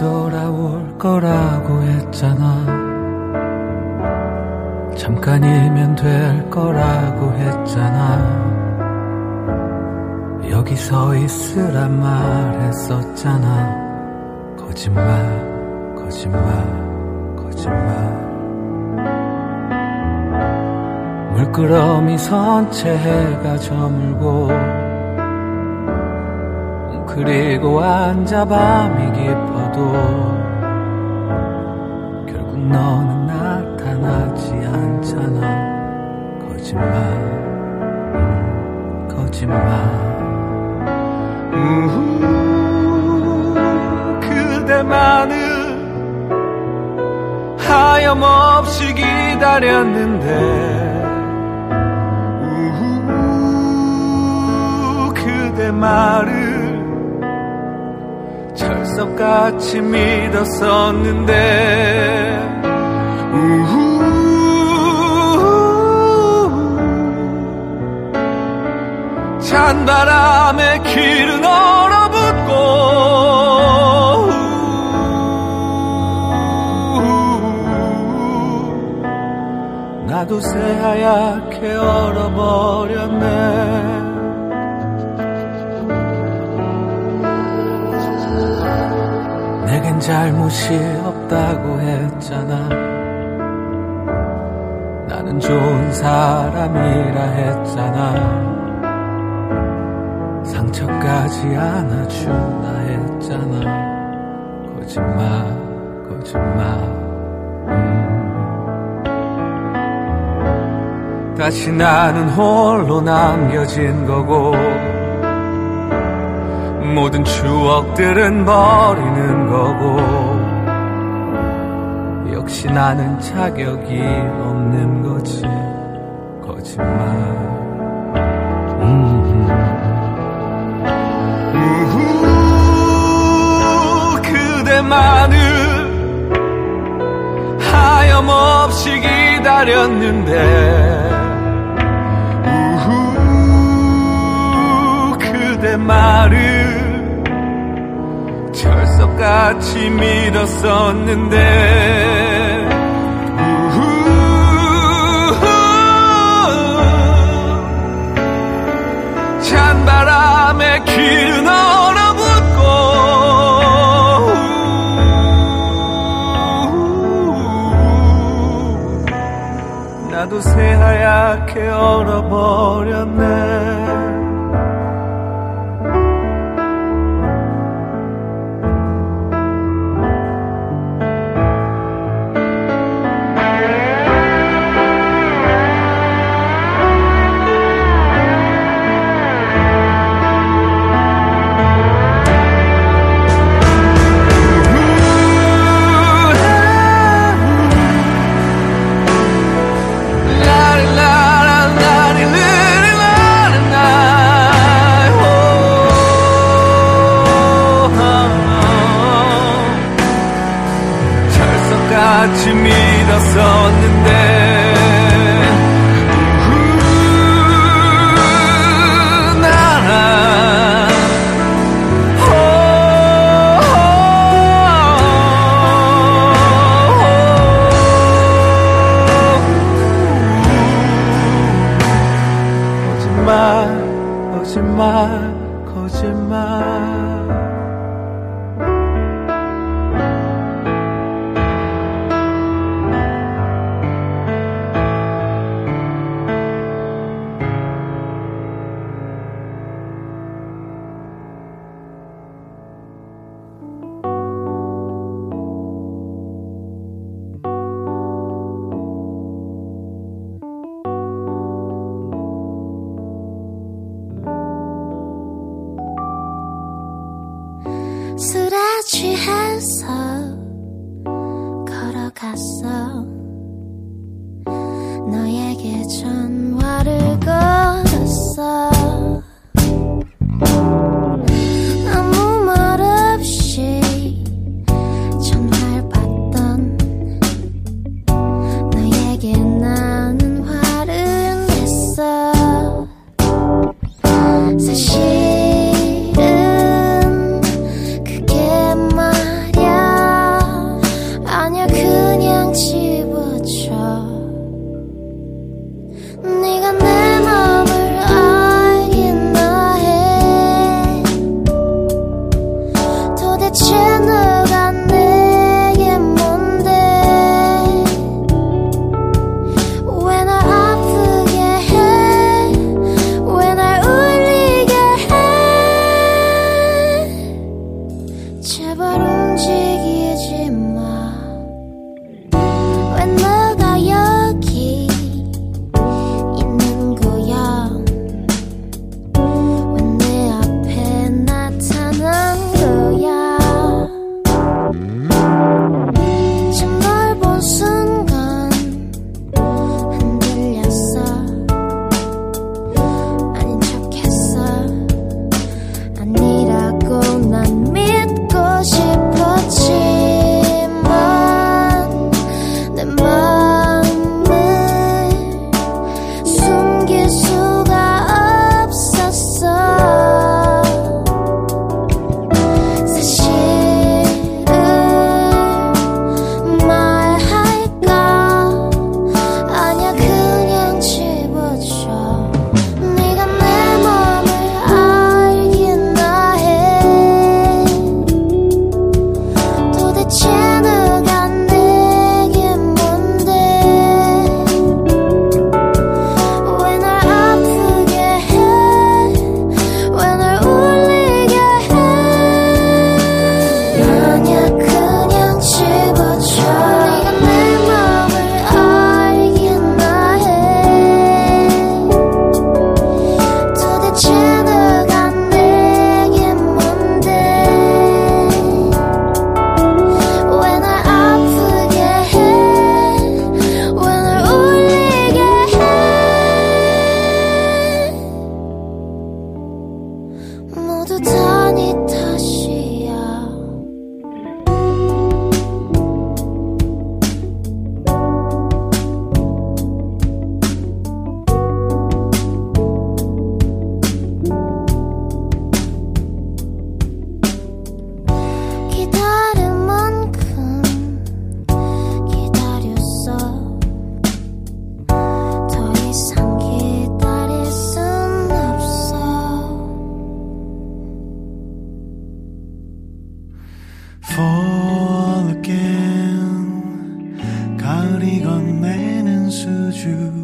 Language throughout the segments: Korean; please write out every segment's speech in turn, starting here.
돌아올 거라고 했잖아. 잠깐이면 될 거라고 했잖아. 여기 서 있으란 말했었잖아. 거짓말 거짓말 거짓말. 물끄러미 선체 해가 저물고 그리고 앉아 밤이 깊어 도 결국 너는 나타나지 않잖아. 거짓말 음, 거짓말. 우후 그대만을 하염없이 기다렸는데. 우후 그대 말을 철석같이 믿었었는데 잘못이 없다고 했잖아. 나는 좋은 사람이라 했잖아. 상처까지 안아준다 했잖아. 거짓말 거짓말. 음. 다시 나는 홀로 남겨진 거고 모든 추억들은 버리는 거고 역시 나는 자격이 없는 거지. 거짓말. 음. 그대만을 하염없이 기다렸는데. 우후 그대 말을 철석같이 믿었었는데 찬바람에 길은 얼어붙고. 나도 새하얗게 얼어버렸네 술에 취해서 걸어갔어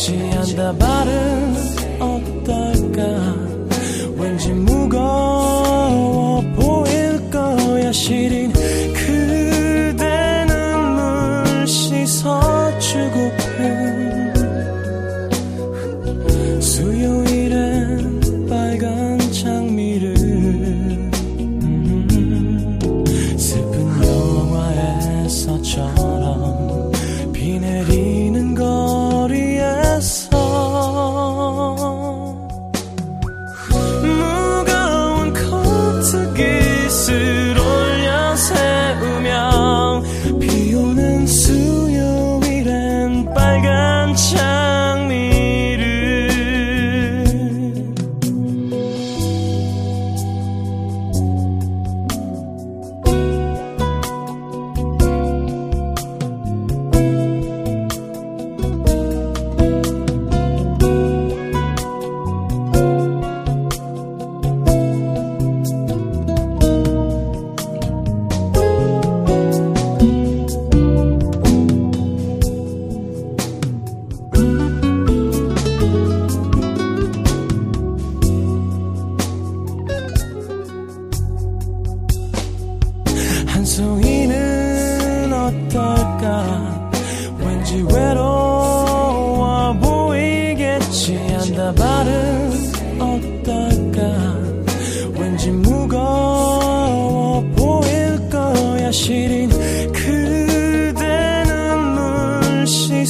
취한다 말은 어떨까? 왠지 무거워 보일 거야 시리.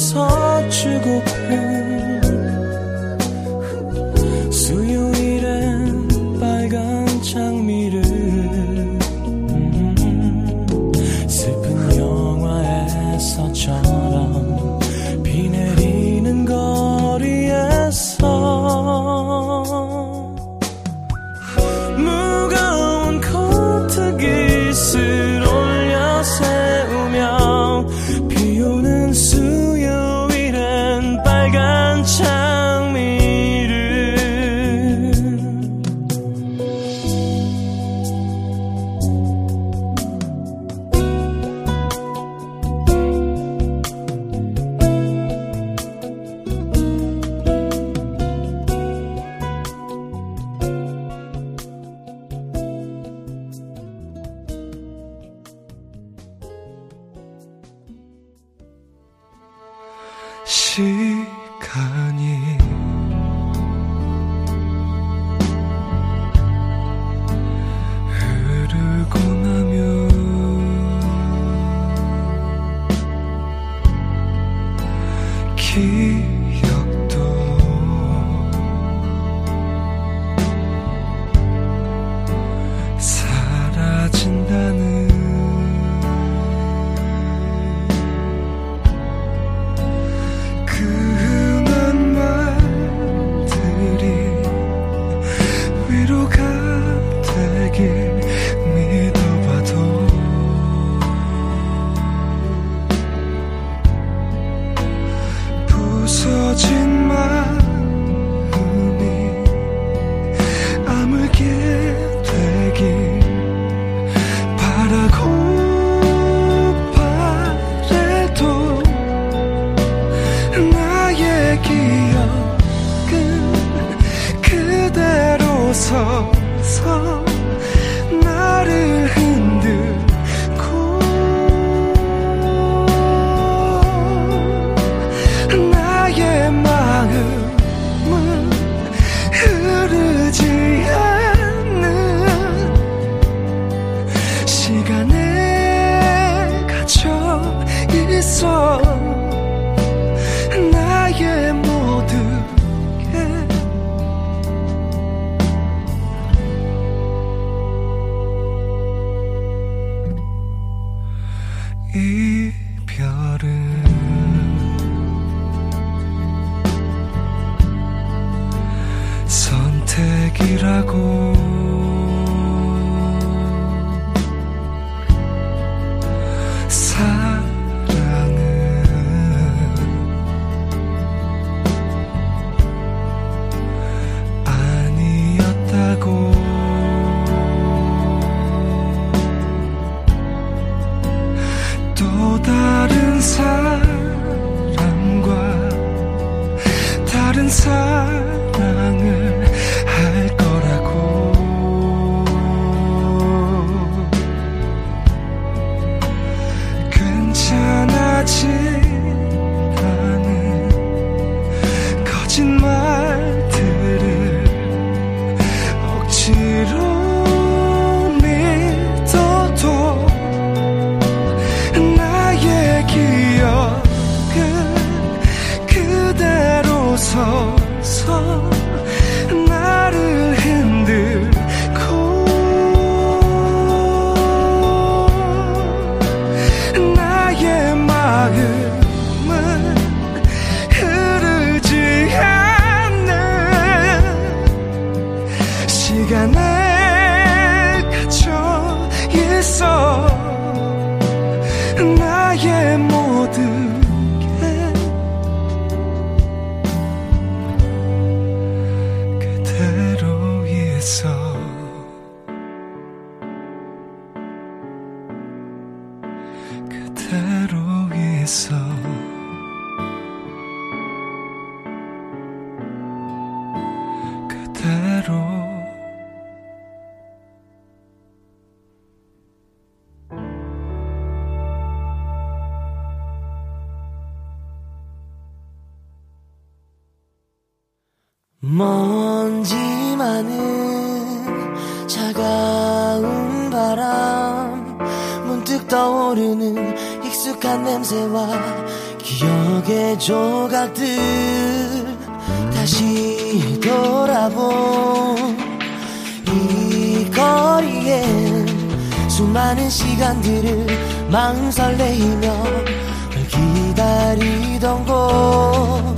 있어. 많은 시간들을 마음 설레이며 널 기다리던 곳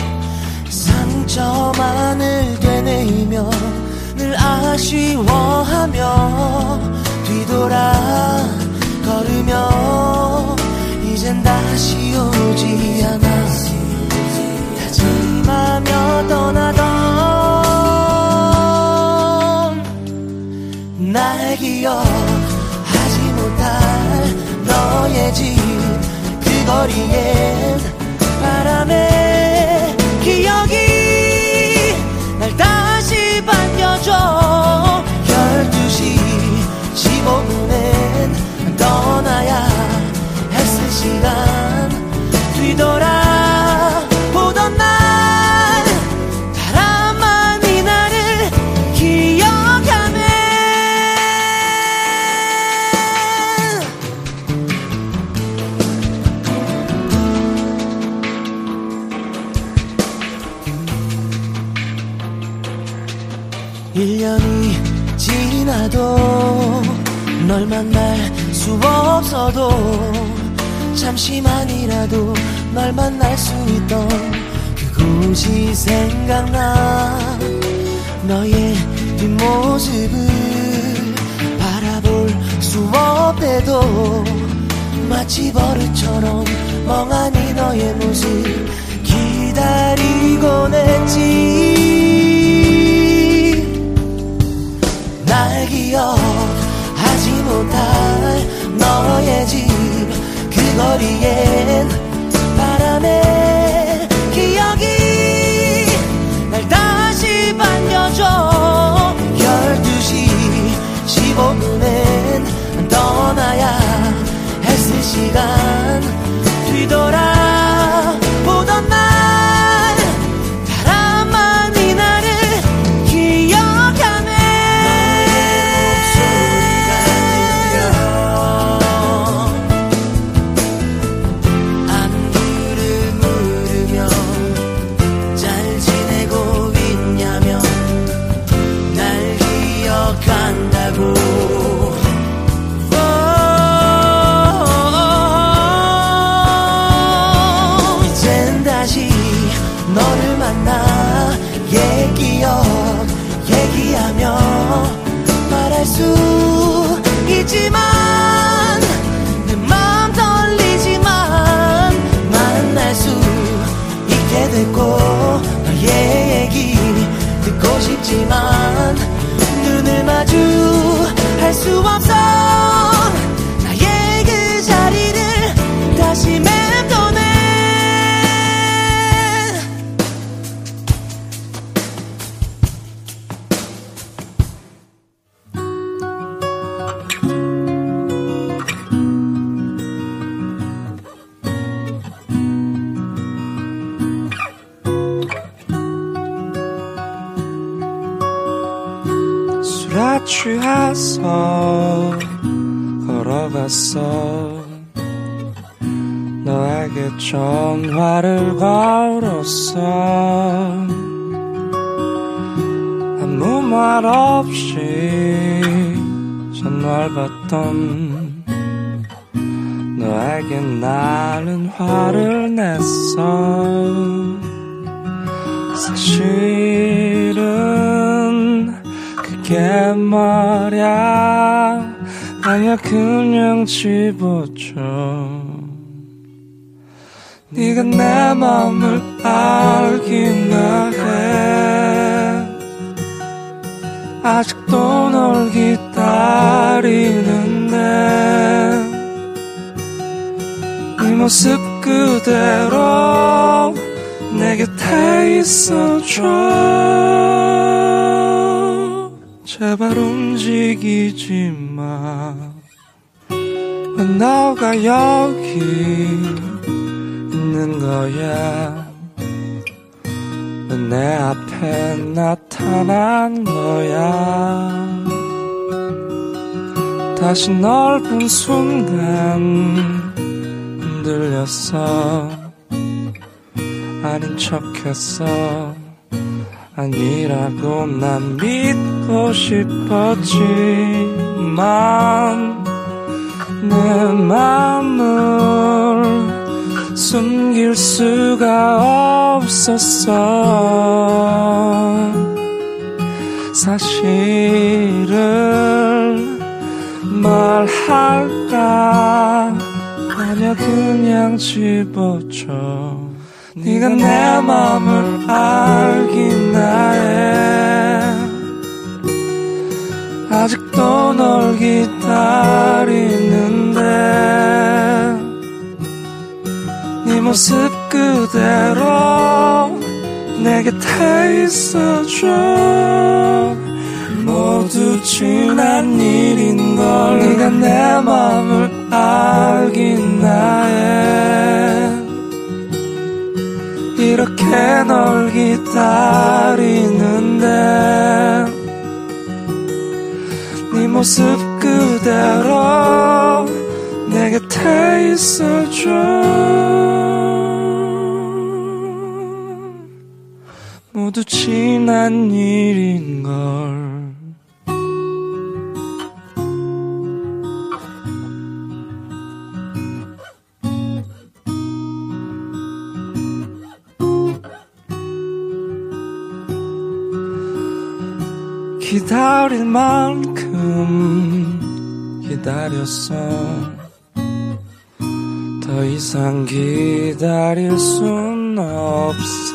상처만을 되뇌이며 늘 아쉬워하며 뒤돌아 걸으며 이젠 다시 오지 않아. 다짐하며 떠나던 날 기억하지 못할 너의 집 그 거리엔 바람에 기억이 날 다시 반겨줘. 12시 15분엔 떠나야 했을 시간. 뒤돌아 만날 수 없어도 잠시만이라도 널 만날 수 있던 그곳이 생각나 너의 뒷모습을 바라볼 수 없대도 마치 버릇처럼 멍하니 너의 모습 기다리곤 했 취해서 걸어갔어. 너에게 전화를 걸었어. 아무 말 없이 전화를 받던 너에게 나는 화를 냈어. 사실은 말야. 아니야 그냥 집어줘. 네가 내 맘을 알기나 해 아직도 널 기다리는데. 네 모습 그대로 내 곁에 있어줘 제발 움직이지 마. 왜 너가 여기 있는 거야? 왜 내 앞에 나타난 거야? 다시 널본 순간 흔들렸어. 아닌 척했어. 아니라고 난 믿고 싶었지만 내 맘을 숨길 수가 없었어. 사실을 말할까 아니야 그냥 집어줘 네가 내 맘을 알기나 해 아직도 널 기다리는데 네 모습 그대로 내 곁에 있어줘. 모두 지난 일인걸 네가 내 맘을 알기나 해 이렇게 널 기다리는데 네 모습 그대로 내 곁에 있어줘. 모두 지난 일인걸 기다릴 만큼 기다렸어. 더 이상 기다릴 순 없어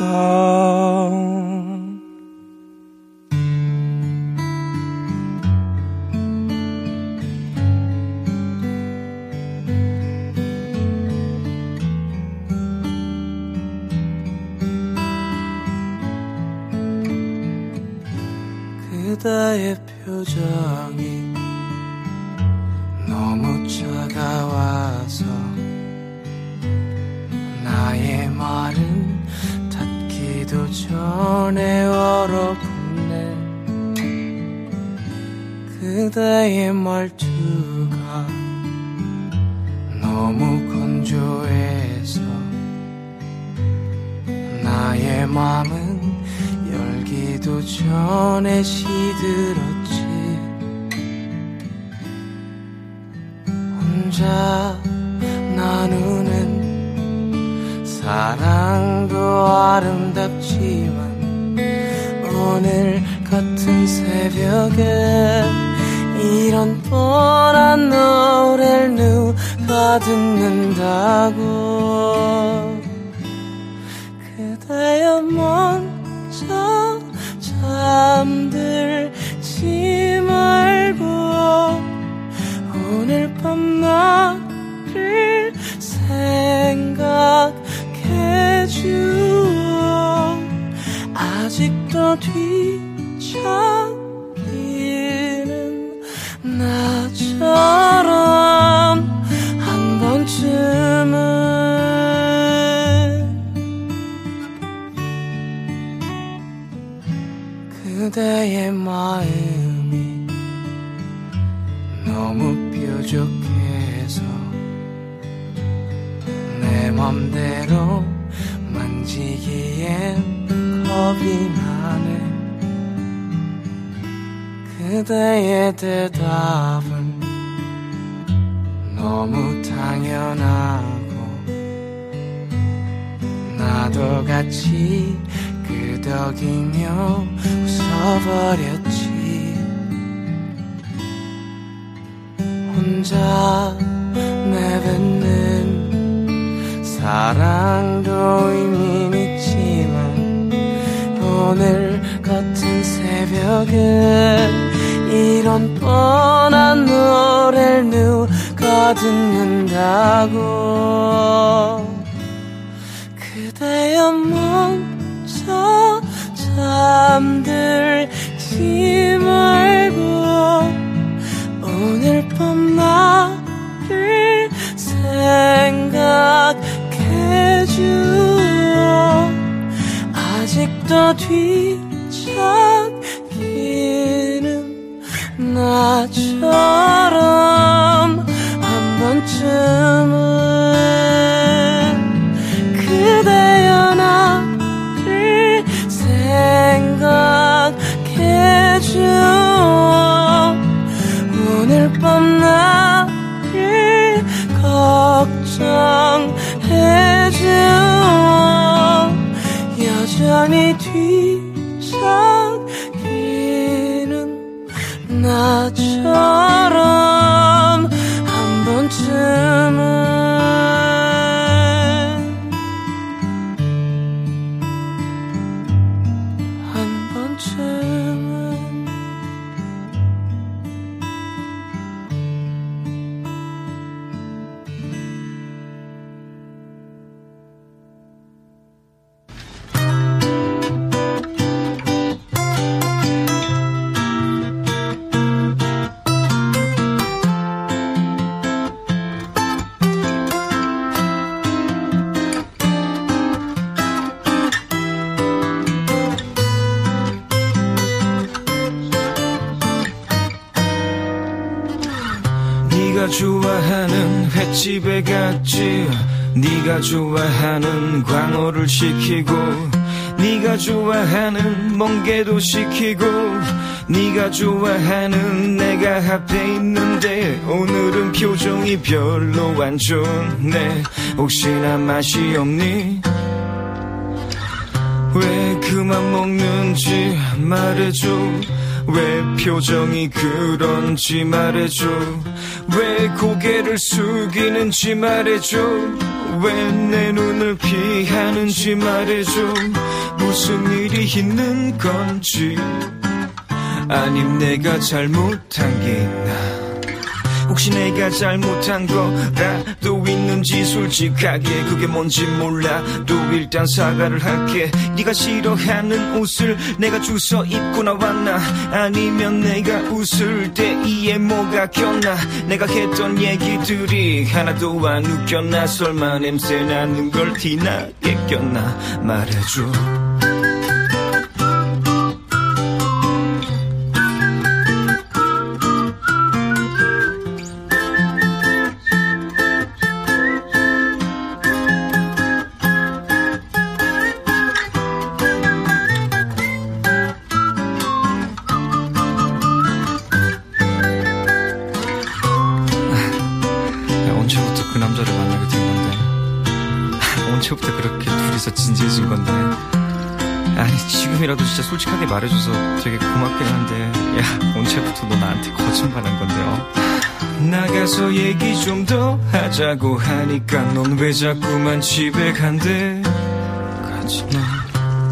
그대의 표정이 너무 차가워서 나의 말은 닿기도 전에 얼어붙네. 그대의 말투가 너무 건조해서 나의 맘은 열기도 전에 시들었지. 혼자 나누는 사랑도 아름답지만 오늘 같은 새벽에 이런 뻔한 노래를 누가 듣는다고. 그대여 먼저 잠들지 말고 오늘 밤 나를 생각해줘 아직도 뒤 그대의 마음이 너무 뾰족해서 내 맘대로 만지기엔 겁이 나네. 그대의 대답은 너무 당연하고 나도 같이 끄덕이며 웃어버렸지. 혼자 내뱉는 사랑도 의미 있지만 오늘 같은 새벽에 이런 뻔한 노래를 누가 듣는다고. 그대여 먼저 잠들지 말고 오늘 밤 나를 생각해줘 아직도 뒤척이는 나처럼 여전히 뒤척이는 나처럼 집에 갔지. 네가 좋아하는 광어를 시키고 네가 좋아하는 멍게도 시키고 네가 좋아하는 내가 앞에 있는데 오늘은 표정이 별로 안 좋네. 혹시나 맛이 없니? 왜 그만 먹는지 말해줘 왜 표정이 그런지 말해줘. 왜 고개를 숙이는지 말해줘. 왜 내 눈을 피하는지 말해줘. 무슨 일이 있는 건지. 아님 내가 잘못한 게 있나 혹시 내가 잘못한 거라도 있는지 솔직하게 그게 뭔지 몰라도 일단 사과를 할게. 네가 싫어하는 옷을 내가 주워 입고 나왔나? 아니면 내가 웃을 때 이에 뭐가 겼나? 내가 했던 얘기들이 하나도 안 웃겼나? 설마 냄새 나는 걸 티나게 꼈나? 말해줘 진짜 솔직하게 말해줘서 되게 고맙긴 한데 야 언제부터 너 나한테 거짓말한 건데요. 나가서 얘기 좀 더 하자고 하니까 넌 왜 자꾸만 집에 간대? 가지마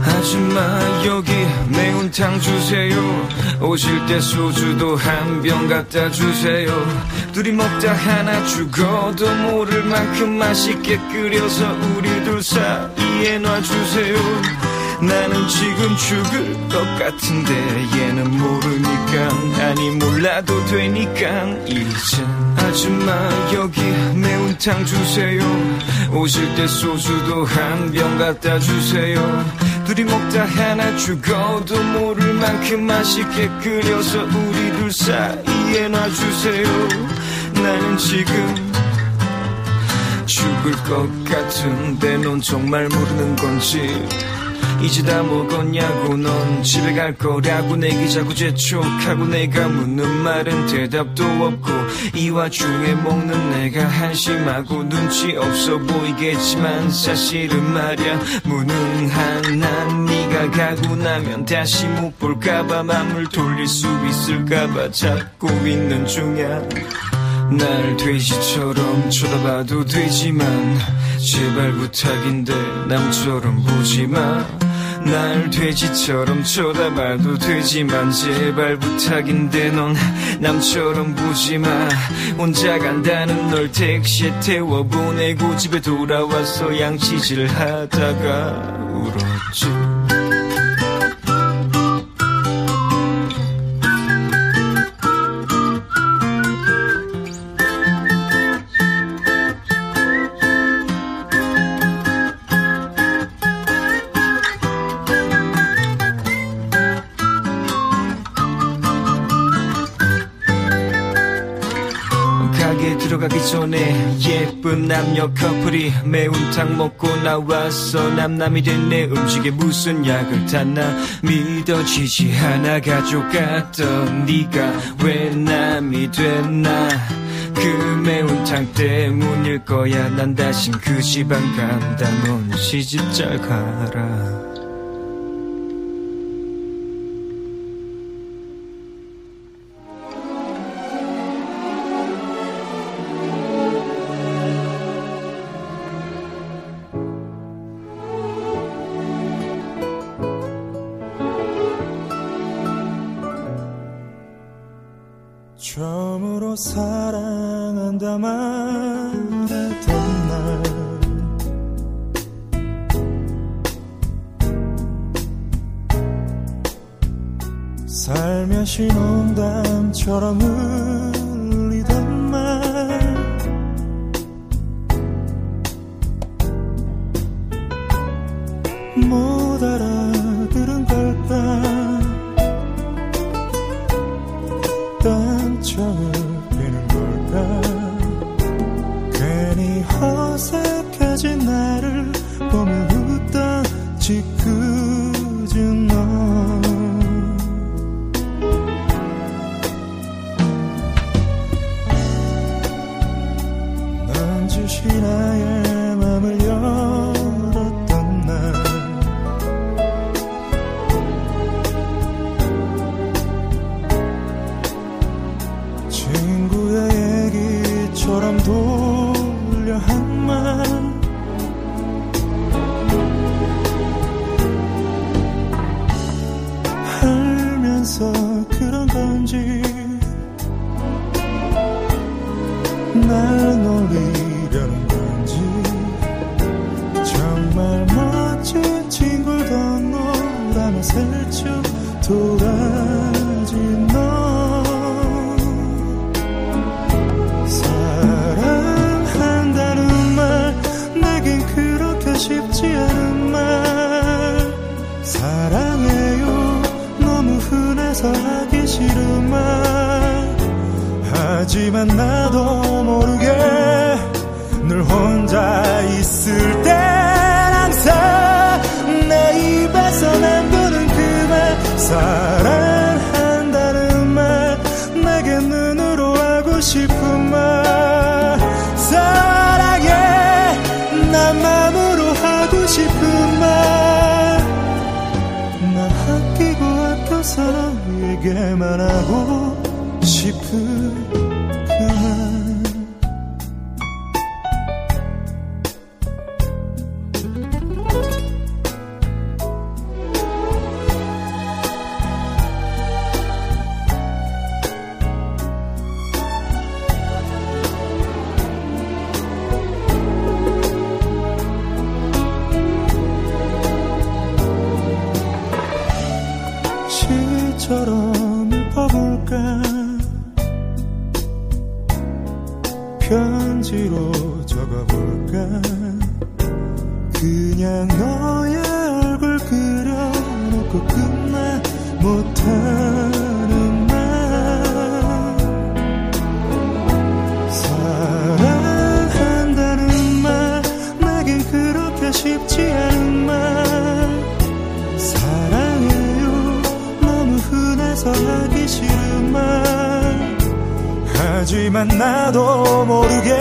아줌마 여기 매운탕 주세요. 오실 때 소주도 한 병 갖다 주세요. 둘이 먹다 하나 죽어도 모를 만큼 맛있게 끓여서 우리 둘 사이에 놔주세요 나는 지금 죽을 것 같은데 얘는 모르니까. 아니 몰라도 되니까. 이제 아줌마 여기 매운탕 주세요. 오실 때 소주도 한 병 갖다 주세요. 둘이 먹다 하나 죽어도 모를 만큼 맛있게 끓여서 우리 둘 사이에 놔주세요. 나는 지금 죽을 것 같은데 넌 정말 모르는 건지 이제 다 먹었냐고 넌 집에 갈 거라고 내기 자꾸 재촉하고 내가 묻는 말은 대답도 없고 이 와중에 먹는 내가 한심하고 눈치 없어 보이겠지만 사실은 말야. 무능한 난 네가 가고 나면 다시 못 볼까봐 맘을 돌릴 수 있을까봐 찾고 있는 중이야. 날 돼지처럼 쳐다봐도 되지만 제발 부탁인데 남처럼 보지마 날 돼지처럼 쳐다봐도 되지만 제발 부탁인데 넌 남처럼 보지마. 혼자 간다는 널 택시에 태워 보내고 집에 돌아와서 양치질 하다가 울었지 들어가기 전에 예쁜 남녀 커플이 매운탕 먹고 나와서 남남이 된 내 음식에 무슨 약을 탔나 믿어지지 않아 가져갔던 네가 왜 남이 됐나? 그 매운탕 때문일 거야. 난 다신 그 집 안 간다. 넌 시집 잘 가라 사랑한다 말했던 날 살며시 농담처럼 서 하기 싫은 말. 하지만 나도 모르게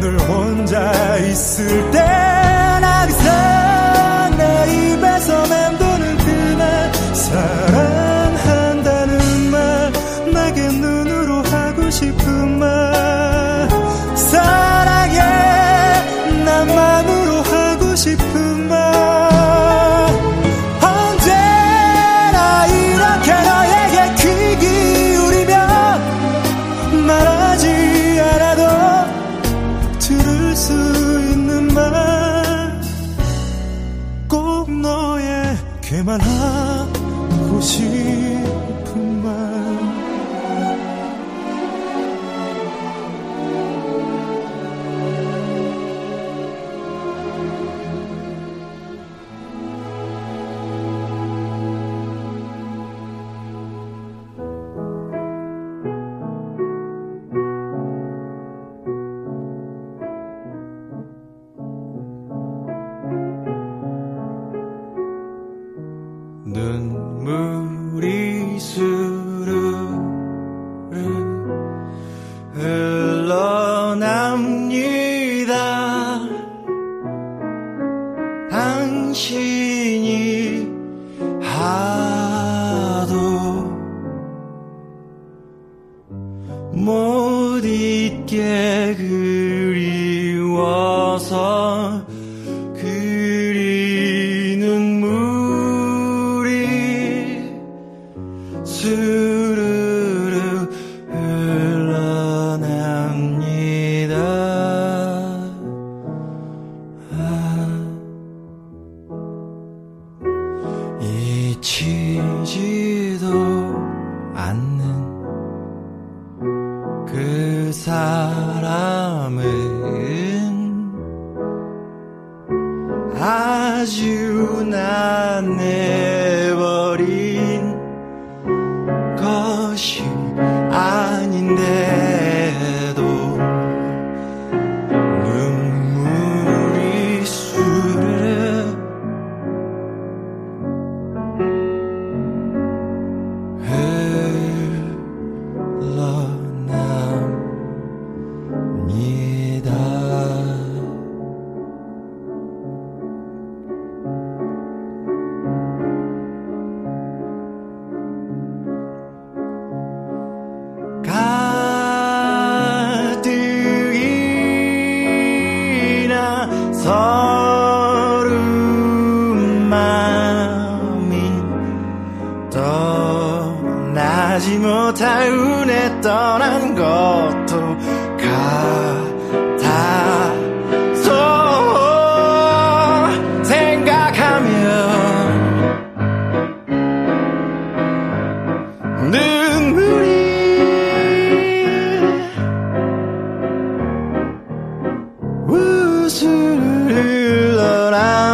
늘 혼자 있을 때난 항상 내 입에서 맴도는 그말 Lord, I'm